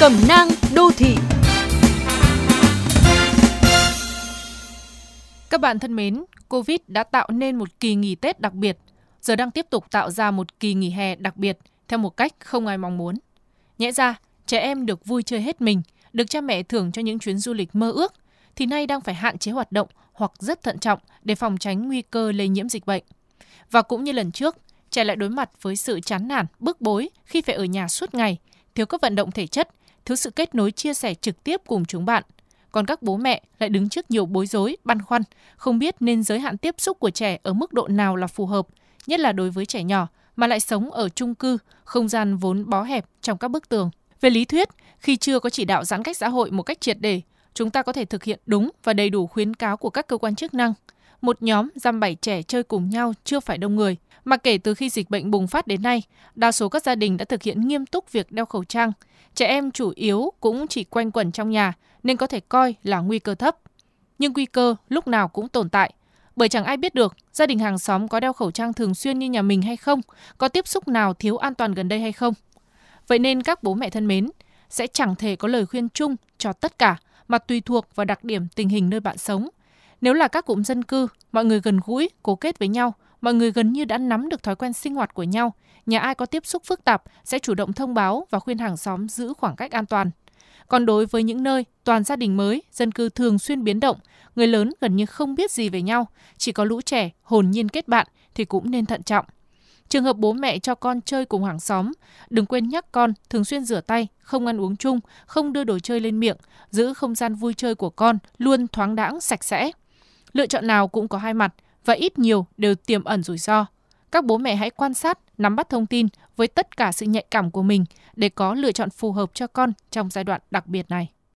Cẩm nang đô thị Các bạn thân mến, Covid đã tạo nên một kỳ nghỉ Tết đặc biệt, giờ đang tiếp tục tạo ra một kỳ nghỉ hè đặc biệt theo một cách không ai mong muốn. Nhẽ ra, trẻ em được vui chơi hết mình, được cha mẹ thưởng cho những chuyến du lịch mơ ước, thì nay đang phải hạn chế hoạt động hoặc rất thận trọng để phòng tránh nguy cơ lây nhiễm dịch bệnh. Và cũng như lần trước, trẻ lại đối mặt với sự chán nản, bức bối khi phải ở nhà suốt ngày, thiếu các vận động thể chất, thiếu sự kết nối chia sẻ trực tiếp cùng chúng bạn. Còn các bố mẹ lại đứng trước nhiều bối rối, băn khoăn, không biết nên giới hạn tiếp xúc của trẻ ở mức độ nào là phù hợp, nhất là đối với trẻ nhỏ mà lại sống ở chung cư, không gian vốn bó hẹp trong các bức tường. Về lý thuyết, khi chưa có chỉ đạo giãn cách xã hội một cách triệt để, chúng ta có thể thực hiện đúng và đầy đủ khuyến cáo của các cơ quan chức năng. Một nhóm dăm bảy trẻ chơi cùng nhau chưa phải đông người, mà kể từ khi dịch bệnh bùng phát đến nay, đa số các gia đình đã thực hiện nghiêm túc việc đeo khẩu trang. Trẻ em chủ yếu cũng chỉ quanh quẩn trong nhà nên có thể coi là nguy cơ thấp. Nhưng nguy cơ lúc nào cũng tồn tại, bởi chẳng ai biết được gia đình hàng xóm có đeo khẩu trang thường xuyên như nhà mình hay không, có tiếp xúc nào thiếu an toàn gần đây hay không. Vậy nên các bố mẹ thân mến, sẽ chẳng thể có lời khuyên chung cho tất cả mà tùy thuộc vào đặc điểm tình hình nơi bạn sống. Nếu là các cụm dân cư, mọi người gần gũi, cố kết với nhau, mọi người gần như đã nắm được thói quen sinh hoạt của nhau, nhà ai có tiếp xúc phức tạp sẽ chủ động thông báo và khuyên hàng xóm giữ khoảng cách an toàn. Còn đối với những nơi toàn gia đình mới, dân cư thường xuyên biến động, người lớn gần như không biết gì về nhau, chỉ có lũ trẻ hồn nhiên kết bạn thì cũng nên thận trọng. Trường hợp bố mẹ cho con chơi cùng hàng xóm, đừng quên nhắc con thường xuyên rửa tay, không ăn uống chung, không đưa đồ chơi lên miệng, giữ không gian vui chơi của con luôn thoáng đãng sạch sẽ. Lựa chọn nào cũng có hai mặt và ít nhiều đều tiềm ẩn rủi ro. Các bố mẹ hãy quan sát, nắm bắt thông tin với tất cả sự nhạy cảm của mình để có lựa chọn phù hợp cho con trong giai đoạn đặc biệt này.